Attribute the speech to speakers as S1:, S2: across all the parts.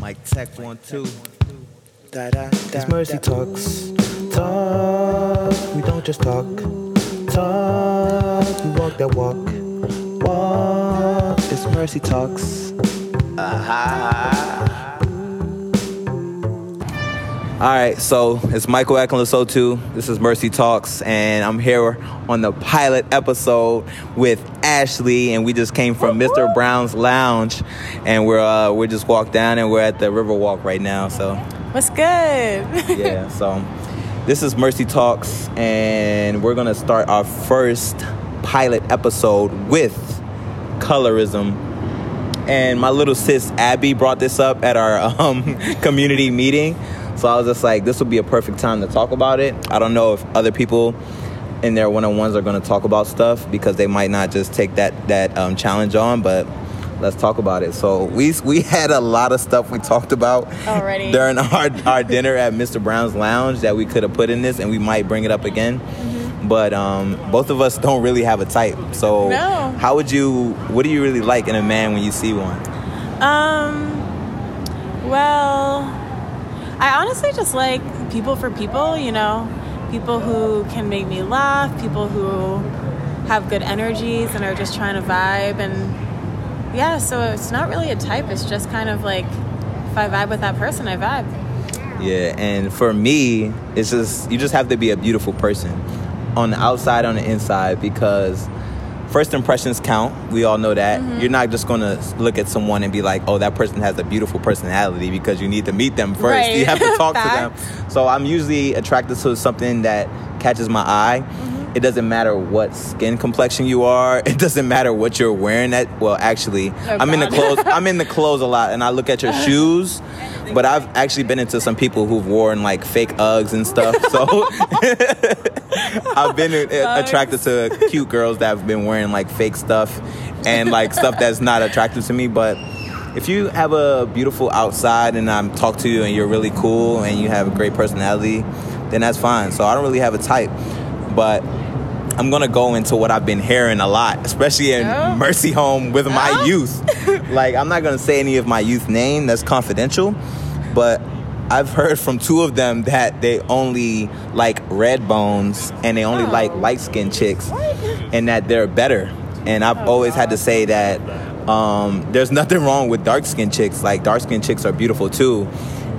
S1: Mike Tech one two.
S2: Da, da, da,
S3: It's Mercy
S2: da.
S3: Talks. Talk. We don't just talk. Talk. We walk that walk. Walk. It's Mercy Talks.
S1: All right, so it's Michael Akinlasotu. This is Mercy Talks, and I'm here on the pilot episode with Ashley, and we just came from Mr. Brown's Lounge, and we're uh, we just walked down, and we're at the Riverwalk right now. So
S4: What's good?
S1: yeah, so this is Mercy Talks, and we're gonna start our first pilot episode with colorism. And my little sis Abby brought this up at our um, community meeting, so I was just like, this would be a perfect time to talk about it. I don't know if other people in their one-on-ones are gonna talk about stuff because they might not just take that that um, challenge on, but. Let's talk about it. So we we had a lot of stuff we talked about
S4: Already.
S1: during our, our dinner at Mr. Brown's Lounge that we could have put in this, and we might bring it up again. But um, both of us don't really have a type. So
S4: No.
S1: how would you? What do you really like in a man when you see one?
S4: Um, well, I honestly just like people for people, you know, people who can make me laugh, people who have good energies and are just trying to vibe. And yeah, so it's not really a type, it's just kind of like if I vibe with that person, I vibe.
S1: Yeah, and for me, it's just you just have to be a beautiful person on the outside, on the inside, because first impressions count. We all know that.
S4: Mm-hmm.
S1: You're not just gonna look at someone and be like, "Oh, that person has a beautiful personality," because you need to meet them first.
S4: Right.
S1: You have to talk to them. So I'm usually attracted to something that catches my eye.
S4: Mm-hmm.
S1: It doesn't matter what skin complexion you are. It doesn't matter what you're wearing. That well, actually, I'm in the clothes. I'm in the clothes a lot, and I look at your shoes. But I've actually been into some people who've worn like fake Uggs and stuff. So I've been uh, attracted to cute girls that have been wearing like fake stuff and like stuff that's not attractive to me. But if you have a beautiful outside and I'm talk to you and you're really cool and you have a great personality, then that's fine. So I don't really have a type, but I'm gonna go into what I've been hearing a lot, especially in
S4: Oh.
S1: Mercy Home with my
S4: Oh.
S1: youth. like I'm not gonna say any of my youth name, that's confidential, but I've heard from two of them that they only like red bones and they only
S4: Oh.
S1: like light skinned chicks and that they're better. And I've
S4: Oh,
S1: always had to say that um, there's nothing wrong with dark skinned chicks. Like dark skinned chicks are beautiful too.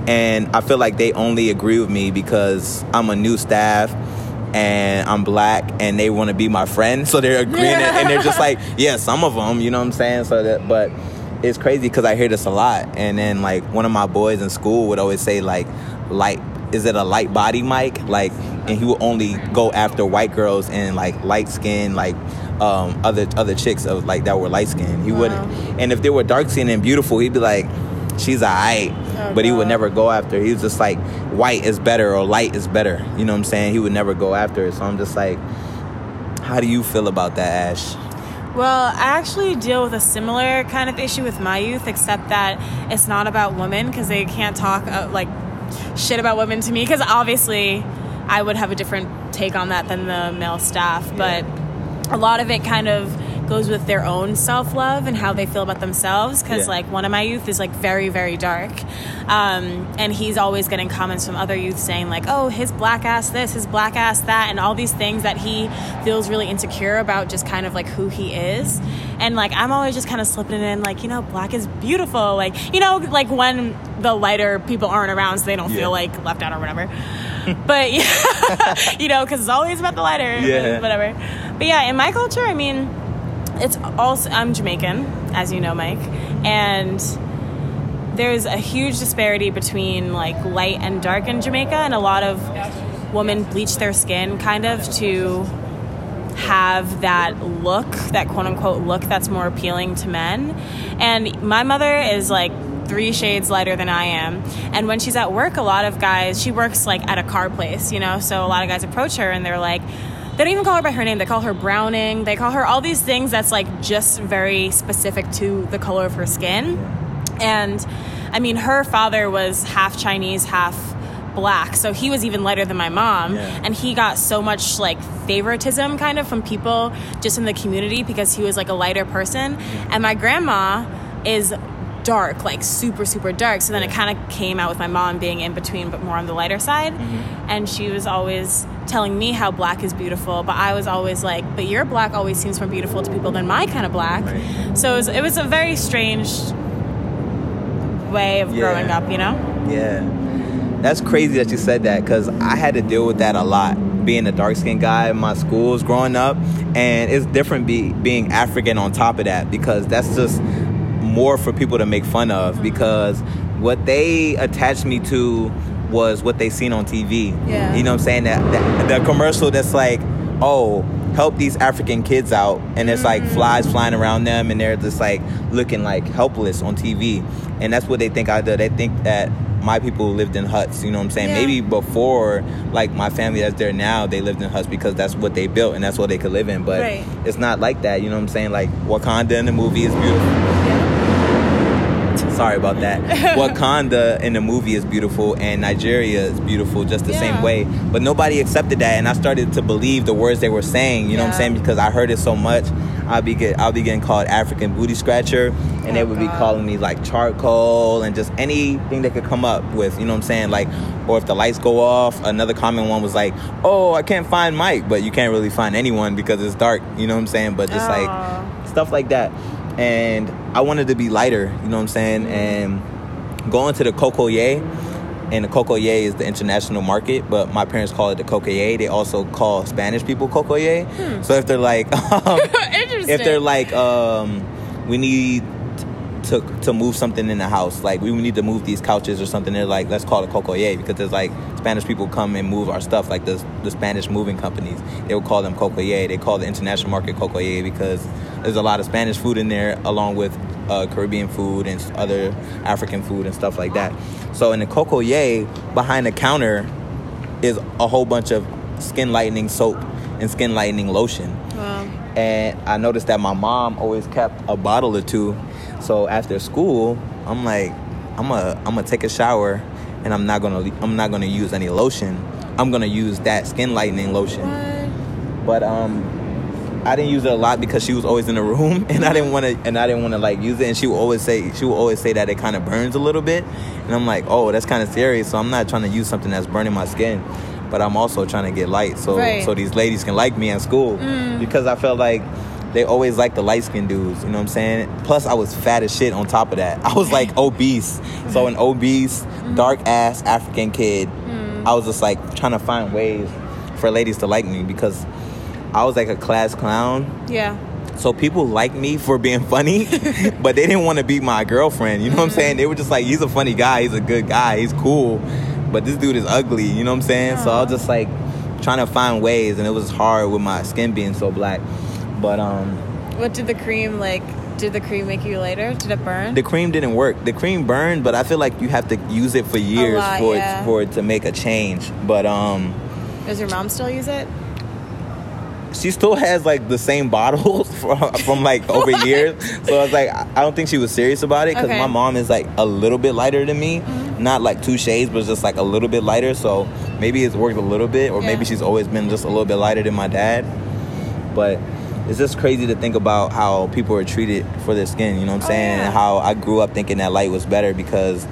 S1: And I feel like they only agree with me because I'm a new staff and I'm black and they want to be my friend. So they're agreeing and they're just like, yeah, some of them, you know what I'm saying? So that, but it's crazy because I hear this a lot. And then like one of my boys in school would always say like, light, is it a light body mic? Like, and he would only go after white girls and like light skin, like um, other other chicks of like that were light skinned. He
S4: Wow.
S1: wouldn't. And if they were dark skinned and beautiful, he'd be like, she's alright.
S4: Oh,
S1: but he would never go after. He was just like, white is better or light is better. You know what I'm saying? He would never go after it. So I'm just like, how do you feel about that, Ash?
S4: Well, I actually deal with a similar kind of issue with my youth, except that it's not about women because they can't talk uh, like shit about women to me. Because obviously, I would have a different take on that than the male staff. But a lot of it kind of goes with their own self love and how they feel about themselves. Because
S1: Yeah.
S4: like one of my youth is like very very dark, um, and he's always getting comments from other youth saying like, "Oh, his black ass this, his black ass that," and all these things that he feels really insecure about, just kind of like who he is. And like I'm always just kind of slipping it in like, you know, black is beautiful. Like you know, like when the lighter people aren't around, so they don't
S1: Yeah.
S4: feel like left out or whatever. but yeah, you know, because it's always about the lighter,
S1: Yeah.
S4: whatever. But yeah, in my culture, I mean, it's also I'm Jamaican, as you know, Mike, and there's a huge disparity between like light and dark in Jamaica, and a lot of women bleach their skin kind of to have that look, that quote unquote look that's more appealing to men. And my mother is like three shades lighter than I am. And when she's at work, a lot of guys, she works like at a car place, you know, so a lot of guys approach her and they're like, they don't even call her by her name. They call her Browning. They call her all these things that's like just very specific to the color of her skin. And I mean, her father was half Chinese, half black. So he was even lighter than my mom.
S1: Yeah.
S4: And he got so much like favoritism kind of from people just in the community because he was like a lighter person. And my grandma is dark, like super, super dark. So then it kind of came out with my mom being in between, but more on the lighter side.
S1: Mm-hmm.
S4: And she was always telling me how black is beautiful, but I was always like, but your black always seems more beautiful to people than my kind of black.
S1: Right.
S4: So it was, it was a very strange way of
S1: Yeah.
S4: growing up, you know?
S1: Yeah. That's crazy that you said that because I had to deal with that a lot being a dark skinned guy in my schools growing up. And it's different be, being African on top of that because that's just more for people to make fun of because what they attached me to was what they seen on TV.
S4: Yeah.
S1: You know what I'm saying? That, that the commercial that's like, oh, help these African kids out, and it's like mm-hmm. flies flying around them, and they're just like looking like helpless on TV, and that's what they think I do. They think that my people lived in huts. You know what I'm saying?
S4: Yeah.
S1: Maybe before, like my family that's there now, they lived in huts because that's what they built and that's what they could live in. But
S4: Right.
S1: it's not like that. You know what I'm saying? Like Wakanda in the movie is beautiful. Sorry about that. Wakanda in the movie is beautiful, and Nigeria is beautiful just the
S4: Yeah.
S1: same way. But nobody accepted that, and I started to believe the words they were saying. You know what I'm saying? Because I heard it so much. I'll be get I'll be getting called African booty scratcher, and they
S4: Oh,
S1: would be calling me like charcoal and just anything they could come up with. You know what I'm saying? Like, or if the lights go off, another common one was like, "Oh, I can't find Mike," but you can't really find anyone because it's dark. You know what I'm saying? But just
S4: Aw.
S1: like stuff like that. And I wanted to be lighter, you know what I'm saying? And going to the Cocoyer, and the Cocoyer is the international market, but my parents call it the Cocoyer. They also call Spanish people Cocoyer. So if they're like, um, if they're like, um, we need to to move something in the house, like we need to move these couches or something, they're like, let's call it Cocoyer because there's like Spanish people come and move our stuff, like the the Spanish moving companies. They would call them Cocoyer. They call the international market Cocoyer because there's a lot of Spanish food in there, along with uh, Caribbean food and other African food and stuff like that. So in the Cocoyer, behind the counter is a whole bunch of skin lightening soap and skin lightening lotion
S4: Wow.
S1: and I noticed that my mom always kept a bottle or two. So after school, I'm like, I'm gonna I'm gonna take a shower, and I'm not gonna I'm not gonna use any lotion. I'm gonna use that skin lightening lotion. But um, I didn't use it a lot because she was always in the room, and I didn't want to and I didn't want to like use it. And she would always say she would always say that it kind of burns a little bit, and I'm like, oh, that's kind of serious. So I'm not trying to use something that's burning my skin. But I'm also trying to get light, so
S4: Right.
S1: so these ladies can like me in school because I felt like they always like the light skinned dudes, you know what I'm saying? Plus, I was fat as shit on top of that. I was like obese. So, an obese, mm-hmm. dark ass African kid, mm-hmm. I was just like trying to find ways for ladies to like me because I was like a class clown.
S4: Yeah.
S1: So, people liked me for being funny, but they didn't want to be my girlfriend, you know what I'm mm-hmm. saying? They were just like, he's a funny guy, he's a good guy, he's cool, but this dude is ugly, you know what I'm saying? So, I was uh-huh. just like trying to find ways, and it was hard with my skin being so black. But, um,
S4: What did the cream like? Did the cream make you lighter? Did it burn?
S1: the cream didn't work. The cream burned, but I feel like you have to use it for years
S4: lot,
S1: for
S4: yeah.
S1: it for it to make a change. But um,
S4: Does your mom still use it?
S1: she still has like the same bottles from, from like over years. So I was like, I don't think she was serious about it because
S4: Okay. Mm-hmm.
S1: my mom is like a little bit lighter than me, not like two shades, but just like a little bit lighter. So maybe it's worked a little bit, or maybe she's always been just a little bit lighter than my dad. But it's just crazy to think about how people are treated for their skin. You know what I'm
S4: Oh,
S1: saying?
S4: yeah.
S1: And how I grew up thinking that light was better because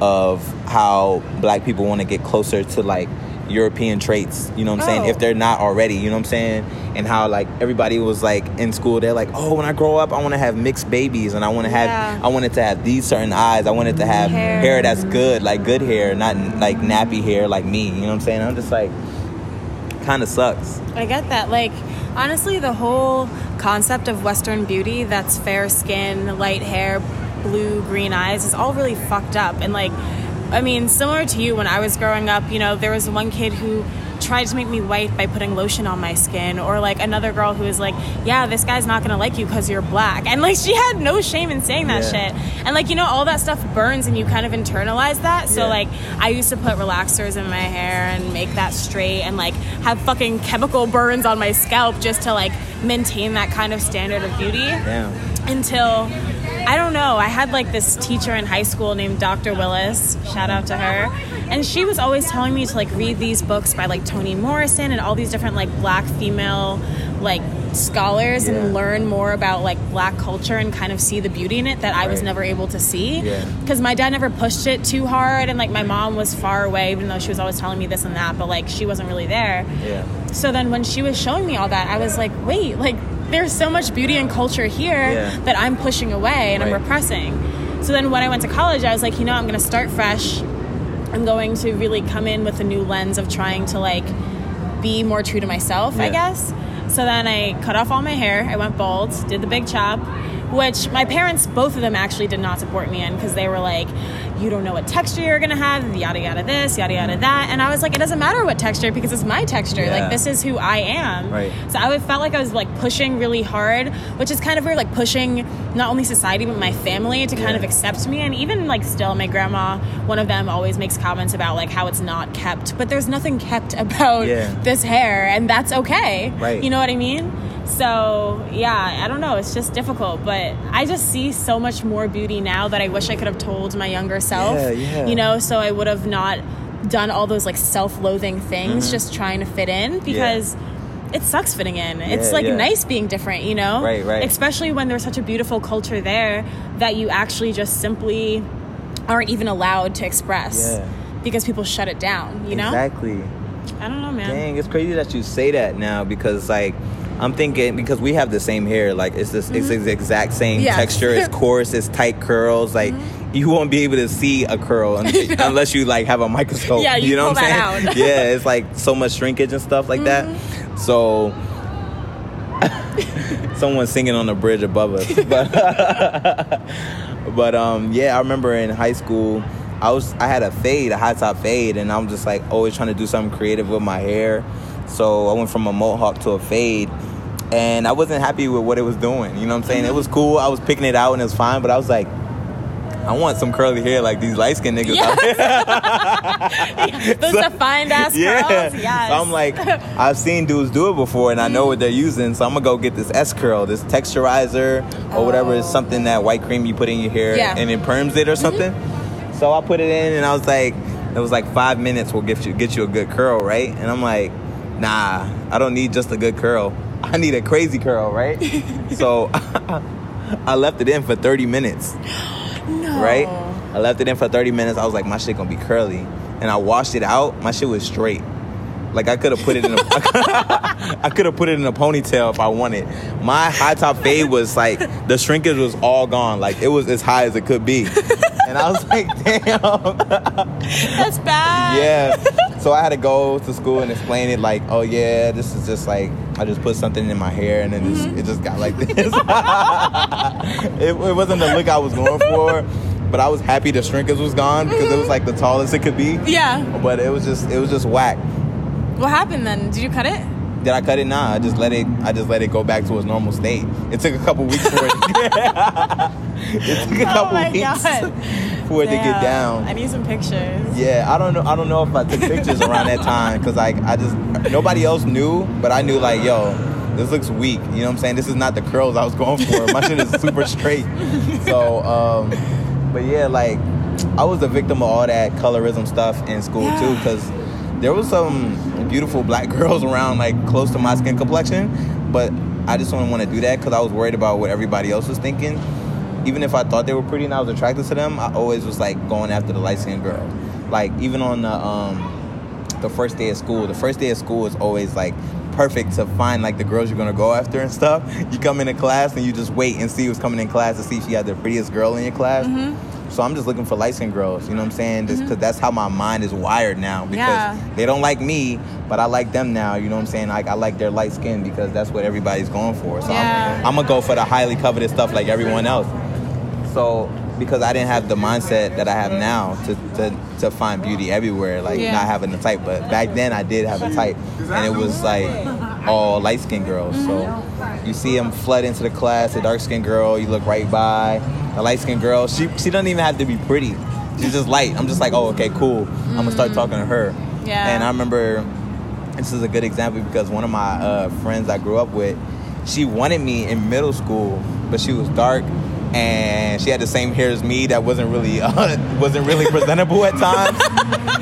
S1: of how black people want to get closer to like European traits. You know what I'm saying?
S4: Oh.
S1: If they're not already, you know what I'm saying? And how like everybody was like in school, they're like, oh, when I grow up, I want to have mixed babies, and I want to have,
S4: Yeah.
S1: I wanted to have these certain eyes. I wanted to have
S4: Hair.
S1: hair, that's good, like good hair, not like nappy hair like me. You know what I'm saying? I'm just like, kind of sucks.
S4: I get that. Like, honestly, the whole concept of Western beauty that's fair skin, light hair, blue, green eyes is all really fucked up. And, like, I mean, similar to you, when I was growing up, you know, there was one kid who tried to make me white by putting lotion on my skin, or like another girl who was like, Yeah, this guy's not gonna like you because you're black. And, like, she had no shame in saying that
S1: Yeah.
S4: shit. And, like, you know, all that stuff burns and you kind of internalize that. So,
S1: Yeah.
S4: like, I used to put relaxers in my hair and make that straight and like have fucking chemical burns on my scalp just to like maintain that kind of standard of beauty
S1: Damn.
S4: until I don't know. I had like this teacher in high school named Dr. Willis. Shout out to her. And she was always telling me to like read these books by like Toni Morrison and all these different like black female like scholars
S1: Yeah.
S4: and learn more about like black culture and kind of see the beauty in it that I was never able to see.
S1: Yeah.
S4: Because my dad never pushed it too hard, and like my mom was far away, even though she was always telling me this and that, but like she wasn't really there.
S1: Yeah.
S4: So then when she was showing me all that, I was like, wait, like there's so much beauty and culture here
S1: Yeah.
S4: that I'm pushing away and I'm repressing. So then when I went to college, I was like, you know, I'm going to start fresh. I'm going to really come in with a new lens of trying to like be more true to myself, I guess. So then I cut off all my hair. I went bald, did the big chop, which my parents, both of them actually did not support me in because they were like, you don't know what texture you're gonna have, yada yada this, yada yada that. And I was like, it doesn't matter what texture because it's my texture.
S1: Yeah.
S4: Like, this is who I am.
S1: Right.
S4: So I would- felt like I was like pushing really hard, which is kind of weird, like pushing not only society but my family to kind
S1: Yeah.
S4: of accept me. And even like still, my grandma, one of them always makes comments about like how it's not kept, but there's nothing kept about
S1: Yeah.
S4: this hair, and that's okay.
S1: Right.
S4: You know what I mean? So yeah, I don't know. It's just difficult, but I just see so much more beauty now that I wish I could have told my younger self.
S1: Yeah, yeah.
S4: You know, so I would have not done all those like self-loathing things,
S1: Mm-hmm.
S4: just trying to fit in because. It sucks fitting in. It's like
S1: yeah.
S4: nice being different, you know?
S1: Right, right.
S4: Especially when there's such a beautiful culture there that you actually just simply aren't even allowed to express
S1: Yeah.
S4: because people shut it down, you know?
S1: Exactly.
S4: I don't know, man.
S1: Dang, it's crazy that you say that now because like I'm thinking because we have the same hair, like it's this it's mm-hmm. the exact same
S4: Yes.
S1: texture, it's coarse, it's tight curls, like mm-hmm. you won't be able to see a curl un- unless you like have a microscope.
S4: Yeah, you
S1: know
S4: pull
S1: what I'm
S4: that
S1: saying?
S4: out.
S1: yeah, it's like so much shrinkage and stuff like that. Mm-hmm. So someone's singing on the bridge above us. But but um yeah, I remember in high school I was I had a fade, a high top fade, and I'm just like always trying to do something creative with my hair. So I went from a mohawk to a fade. And I wasn't happy with what it was doing. You know what I'm saying? It was cool. I was picking it out and it was fine, but I was like, I want some curly hair like these light skinned niggas out here.
S4: Those defined ass
S1: Yeah.
S4: curls. Yes.
S1: So I'm like, I've seen dudes do it before and I know what they're using. So I'm gonna go get this S curl, this texturizer or whatever is something that white cream you put in your hair
S4: Yeah.
S1: and it perms it or mm-hmm. something. So I put it in and I was like, it was like five minutes will get you get you a good curl, right? And I'm like, nah, I don't need just a good curl. I need a crazy curl, right? so I left it in for 30 minutes
S4: no.
S1: right? I left it in for 30 minutes. I was like, my shit gonna be curly. And I washed it out. My shit was straight. Like I could have put it in a I could have put it in a ponytail if I wanted. My high top fade was like the shrinkage was all gone. Like it was as high as it could be. And I was like, damn.
S4: That's bad.
S1: Yeah. So I had to go to school and explain it like, oh yeah, this is just like I just put something in my hair and then just, it just got like this. it, it wasn't the look I was going for, but I was happy the shrinkage was gone because it was like the tallest it could be.
S4: Yeah.
S1: But it was just it was just whack.
S4: What happened then? Did you cut it?
S1: Did I cut it? Nah, I just let it. I just let it go back to its normal state. It took a couple weeks for it. it took a
S4: Oh
S1: couple
S4: my
S1: weeks
S4: God.
S1: For it to get down.
S4: I need some pictures.
S1: Yeah, I don't know. I don't know if I took pictures around that time because like I just nobody else knew, but I knew like yo, this looks weak. You know what I'm saying? This is not the curls I was going for. My shit is super straight. So, um, but yeah, like I was the victim of all that colorism stuff in school too because there was some beautiful black girls around like close to my skin complexion, but I just didn't want to do that because I was worried about what everybody else was thinking. Even if I thought they were pretty and I was attracted to them, I always was like going after the light skinned girl. Like even on the um, the first day of school, the first day of school is always like perfect to find like the girls you're gonna go after and stuff. You come into class and you just wait and see who's coming in class to see if you have the prettiest girl in your class. So I'm just looking for light skinned girls, you know what I'm saying? Just because that's how my mind is wired now. Because
S4: Yeah.
S1: they don't like me, but I like them now, you know what I'm saying? Like I like their light skin because that's what everybody's going for. So
S4: Yeah.
S1: I'm, I'm gonna go for the highly coveted stuff like everyone else. So because I didn't have the mindset that I have now to, to, to find beauty everywhere, like
S4: Yeah.
S1: not having a type. But back then I did have a type, and it was like all light skinned girls. So you see them flood into the class, a dark skinned girl, you look right by a light skinned girl. She she doesn't even have to be pretty. She's just light. I'm just like, oh okay, cool. I'm gonna start talking to her.
S4: Yeah.
S1: And I remember this is a good example because one of my uh, friends I grew up with, she wanted me in middle school, but she was dark and she had the same hair as me that wasn't really uh, wasn't really presentable at times.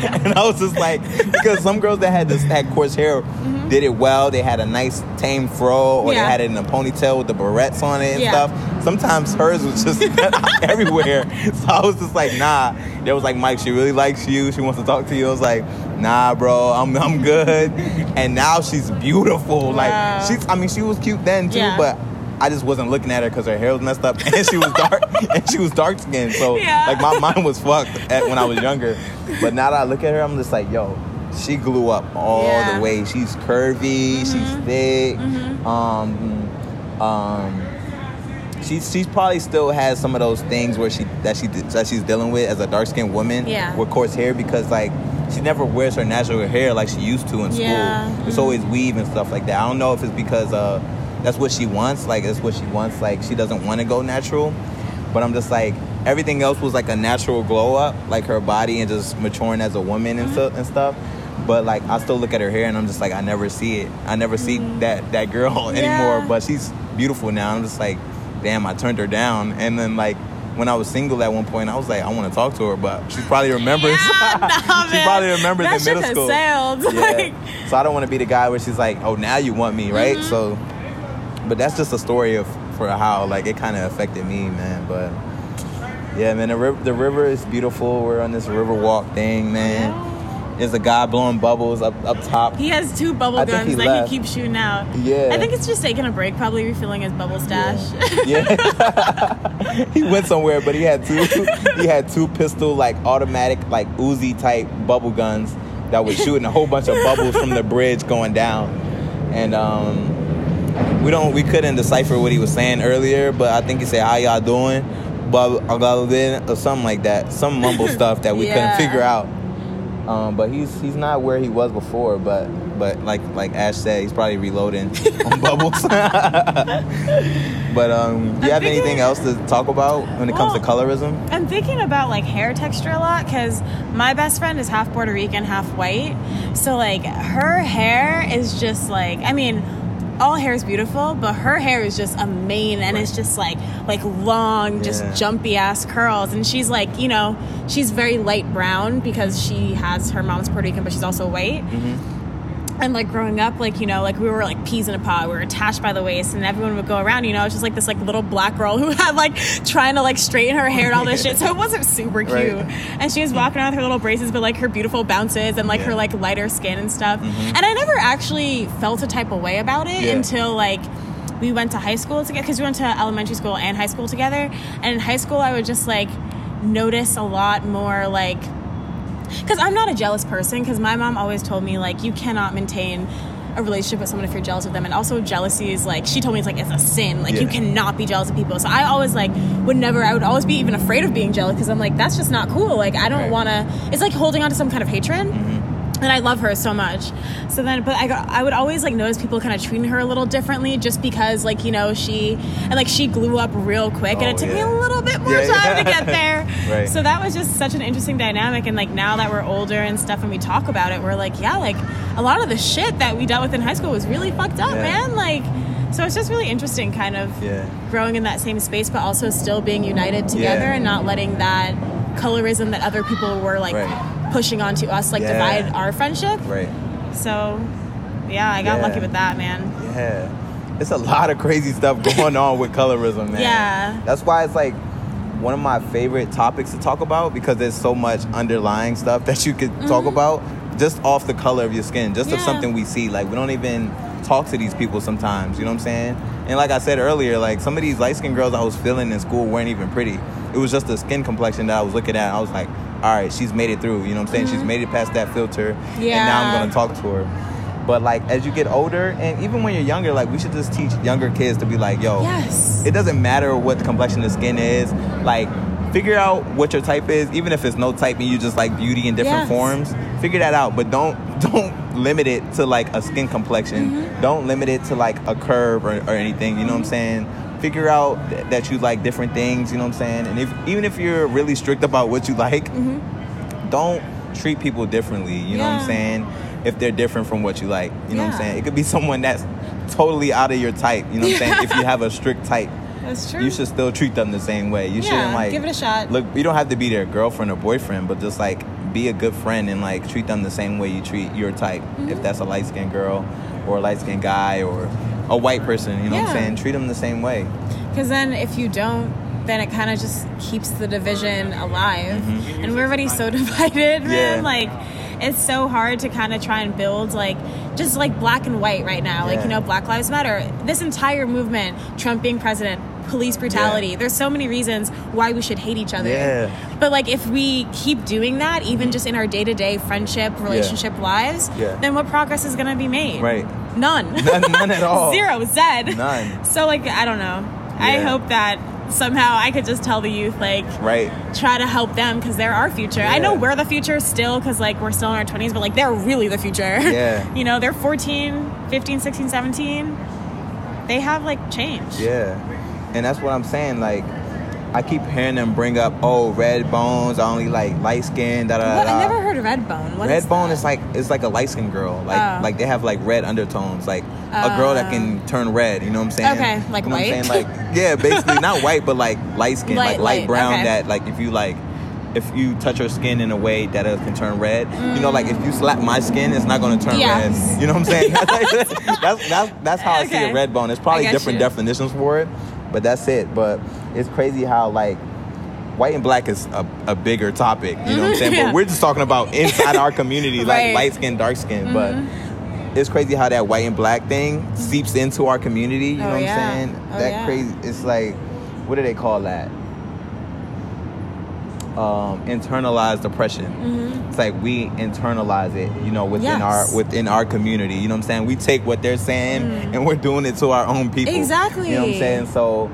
S1: and I was just like, because some girls that had this had coarse hair did it well. They had a nice tame fro, or
S4: Mm-hmm. Yeah.
S1: they had it in a ponytail with the barrettes on it and
S4: Yeah.
S1: stuff. Sometimes hers was just everywhere. So I was just like, nah. There was like, Mike, she really likes you. She wants to talk to you. I was like, nah, bro, I'm I'm good. And now she's beautiful.
S4: Wow.
S1: Like she's, I mean, she was cute then too,
S4: Yeah.
S1: but. I just wasn't looking at her because her hair was messed up and she was dark and she was dark skinned. So
S4: Yeah.
S1: like my mind was fucked at, when I was younger. But now that I look at her, I'm just like, yo, she grew up all
S4: Yeah. Mm-hmm.
S1: the way. She's curvy, she's thick. Um, um, she she's probably still has some of those things where she that she that she's dealing with as a dark skinned woman
S4: Yeah.
S1: with coarse hair because like she never wears her natural hair like she used to in school.
S4: Yeah.
S1: It's always weave and stuff like that. I don't know if it's because uh that's what she wants. Like that's what she wants. Like she doesn't want to go natural. But I'm just like everything else was like a natural glow up, like her body and just maturing as a woman and stuff and stuff. But like I still look at her hair and I'm just like I never see it. I never see that that girl anymore. But she's beautiful now. I'm just like, damn, I turned her down. And then like when I was single at one point, I was like, I want to talk to her, but she probably remembers.
S4: Yeah, nah,
S1: she probably remembers
S4: That
S1: in middle school.
S4: sailed. Like-
S1: Yeah. so I don't want to be the guy where she's like, oh, now you want me, right?
S4: Mm-hmm.
S1: So, but that's just a story of for how like it kind of affected me, man. But yeah, man, the river, the river is beautiful. We're on this river walk thing, man. There's a guy blowing bubbles up up top.
S4: He has two bubble
S1: I
S4: guns
S1: he
S4: that
S1: left.
S4: he keeps shooting out.
S1: Yeah.
S4: I think it's just taking a break, probably refilling his bubble stash.
S1: Yeah. he went somewhere, but he had two. He had two pistol, like automatic, like Uzi type bubble guns that was shooting a whole bunch of bubbles from the bridge going down. And um, we don't, we couldn't decipher what he was saying earlier, but I think he said, "How y'all doing?" But or something like that, some mumble stuff that we
S4: Yeah.
S1: couldn't figure out. Um, but he's he's not where he was before. But but like like Ash said, he's probably reloading on bubbles. but um, do you
S4: I'm
S1: have anything else to talk about when it comes to colorism?
S4: I'm thinking about like hair texture a lot because my best friend is half Puerto Rican, half white. So like her hair is just like I mean, all hair is beautiful, but her hair is just a mane and it's just like like long, just
S1: Yeah.
S4: jumpy ass curls. And she's like, you know, she's very light brown because she has her mom's Puerto Rican, but she's also white. Mm-hmm. And like growing up, like you know, like we were like peas in a pod. We were attached by the waist, and everyone would go around. You know, it's just like this like little black girl who had like trying to like straighten her hair and all this shit. So it wasn't super cute.
S1: Right.
S4: And she was walking around with her little braces, but like her beautiful bounces and like her like lighter skin and stuff. Mm-hmm. And I never actually felt a type of way about it
S1: Yeah.
S4: until like we went to high school together because we went to elementary school and high school together. And in high school, I would just like notice a lot more like because I'm not a jealous person. Because my mom always told me like you cannot maintain a relationship with someone if you're jealous of them, and also jealousy is like she told me it's like it's a sin. Like you cannot be jealous of people. So I always like would never. I would always be even afraid of being jealous because I'm like that's just not cool. Like I don't
S1: Right.
S4: want to. It's like holding on to some kind of hatred. Mm-hmm. And I love her so much. So then, but I got, I would always like notice people kind of treating her a little differently just because like you know she and like she glue up real quick and
S1: Oh,
S4: it took me a little bit more
S1: Yeah,
S4: time
S1: yeah.
S4: to get there.
S1: Right.
S4: So that was just such an interesting dynamic. And like now that we're older and stuff and we talk about it, we're like, yeah, like a lot of the shit that we dealt with in high school was really fucked up,
S1: Yeah.
S4: man. Like, so it's just really interesting kind of
S1: Yeah.
S4: growing in that same space, but also still being united together
S1: Yeah.
S4: and not letting that colorism that other people were like
S1: Right.
S4: Pushing onto us like
S1: Yeah.
S4: divide our friendship.
S1: Right.
S4: So yeah, I got
S1: Yeah.
S4: lucky with that, man.
S1: Yeah. It's a lot of crazy stuff going on with colorism, man.
S4: Yeah.
S1: That's why it's like one of my favorite topics to talk about because there's so much underlying stuff that you could talk about just off the color of your skin, just of
S4: Mm-hmm.
S1: Something we see. Like we don't even talk to these people sometimes, you know what I'm saying? And like I said earlier, like some of these light skinned girls I was feeling in school weren't even pretty. It was just the skin complexion that I was looking at. I was like, all right, she's made it through, you know what I'm saying? She's made it past that filter. And now I'm
S4: Mm-hmm.
S1: Gonna talk to her. But like as you get older, and even when you're younger, like we should just teach younger kids to be like, yo,
S4: Yes.
S1: it doesn't matter what the complexion of the skin is. Like, figure out what your type is, even if it's no type and you just like beauty in different
S4: Yes.
S1: forms. Figure that out, but don't don't limit it to like a skin complexion.
S4: Mm-hmm.
S1: Don't limit it to like a curve or, or anything. You know what I'm saying? Figure out th- that you like different things. You know what I'm saying? And if even if you're really strict about what you like, don't treat people differently. You know what I'm
S4: Mm-hmm.
S1: Saying? If they're different from what you like, you know what I'm saying? It could be someone that's totally out of your type. You know what I'm saying? If you have a strict type.
S4: That's true.
S1: You should still treat them the same way. You
S4: Yeah,
S1: shouldn't like
S4: give it a shot.
S1: Look, you don't have to be their girlfriend or boyfriend, but just like be a good friend and like treat them the same way you treat your type.
S4: Mm-hmm.
S1: If that's a light skinned girl or a light skinned guy or a white person, you know what I'm saying? Treat them the same way.
S4: Because then if you don't, then it kind of just keeps the division alive. And we're already so divided, man.
S1: Mm-hmm. Yeah.
S4: Like, it's so hard to kind of try and build, like, just like black and white right now. Like, you know, Black Lives Matter. This entire movement, Trump being president, police brutality.
S1: Yeah.
S4: There's so many reasons why we should hate each other.
S1: Yeah.
S4: But, like, if we keep doing that, even just in our day to day friendship, relationship lives,
S1: Yeah.
S4: then what progress is going to be made?
S1: Right.
S4: None.
S1: None, none at all.
S4: Zero. Zed.
S1: None.
S4: So like I don't know. I hope that somehow I could just tell the youth like
S1: Right.
S4: try to help them because they're our future. I know we're the future still because like we're still in our 20s but like they're really the future.
S1: Yeah.
S4: you know, they're 14, 15, 16, 17. They have like change.
S1: Yeah. And that's what I'm saying. Like, I keep hearing them bring up, oh, red bones, I only like light skin, da da da.
S4: I never heard of Redbone. What
S1: red
S4: is
S1: bone
S4: that?
S1: is like it's like a light skin girl. Like
S4: Oh.
S1: like they have like red undertones. Like a girl that can oh. turn red. You know what I'm saying?
S4: Okay, like
S1: you know
S4: white?
S1: What I'm saying? Like yeah, basically not white, but like light skin,
S4: Light-
S1: like light,
S4: light,
S1: brown.
S4: okay.
S1: That like if you like. If you touch her skin in a way that it can turn red, you know, like if you slap my skin, it's not going to turn
S4: Yeah.
S1: red. You know what I'm saying? that's, that's, that's how I see a red bone. There's probably different
S4: you.
S1: definitions for it, but that's it. But it's crazy how like white and black is a, a bigger topic. You know what I'm saying?
S4: Yeah.
S1: But we're just talking about inside our community, like
S4: Right.
S1: light skin, dark skin. But it's crazy how that white and black thing seeps into our community. You
S4: Oh,
S1: know what
S4: yeah.
S1: I'm saying?
S4: Oh,
S1: that
S4: yeah.
S1: crazy. It's like, what do they call that? Um, internalized oppression. It's like we internalize it, you know, within
S4: Mm-hmm. Yes.
S1: our within our community. You know what I'm saying? We take what they're saying and we're doing it to our own people.
S4: Mm. Exactly.
S1: You know what I'm saying? So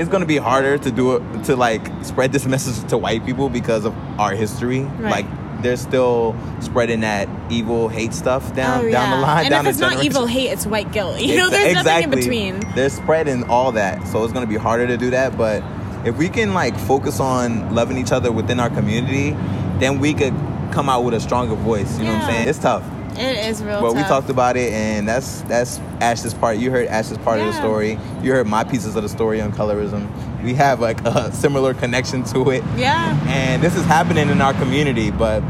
S1: it's gonna be harder to do it to like spread this message to white people because of our history.
S4: Right.
S1: Like they're still spreading that evil hate stuff down
S4: Oh,
S1: down the line.
S4: And
S1: down
S4: if it's not evil hate, it's white guilt. You know, there's nothing in between.
S1: They're spreading all that, so it's gonna be harder to do that. But if we can like focus on loving each other within our community, then we could come out with a stronger voice. You know what I'm saying? It's tough.
S4: It is real
S1: But we talked about it, and that's that's Ash's part. You heard Ash's part of the story. You heard my pieces of the story on colorism. We have like a similar connection to it,
S4: Yeah.
S1: and this is happening in our community. But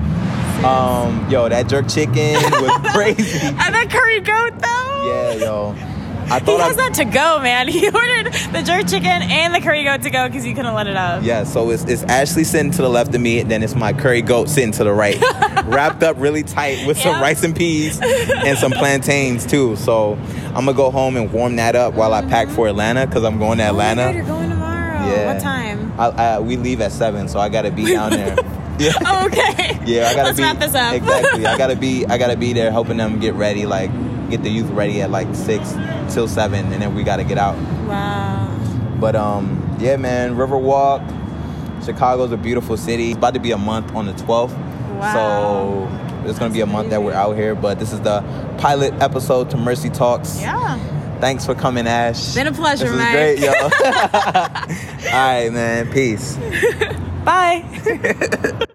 S1: um, yo, that jerk chicken was crazy.
S4: And that curry goat though.
S1: Yeah, yo. I
S4: He has
S1: I,
S4: that to go, man. He ordered the jerk chicken and the curry goat to go because he couldn't let it up.
S1: Yeah, so it's, it's Ashley sitting to the left of me, and then it's my curry goat sitting to the right, wrapped up really tight with some rice and peas and some plantains too. So I'm gonna go home and warm that up while I pack for Atlanta because I'm going to
S4: Oh
S1: Atlanta.
S4: God, you're going tomorrow.
S1: Yeah.
S4: What time?
S1: I, I, we leave at seven, so I gotta be down there. Yeah.
S4: Oh, okay.
S1: Yeah, I gotta
S4: Let's
S1: be
S4: wrap this up.
S1: exactly. I gotta be I gotta be there helping them get ready, like get the youth ready at like six till seven, and then we gotta get out.
S4: wow.
S1: But um, yeah, man, Riverwalk. Chicago's a beautiful city. It's about to be a month on the 12th.
S4: Wow.
S1: So it's gonna be a month that we're out here. But this is the pilot episode to Mercy Talks.
S4: Yeah.
S1: Thanks for coming, Ash.
S4: Been a pleasure,
S1: This
S4: Mike.
S1: great, yo. All right, man. Peace.
S4: Bye.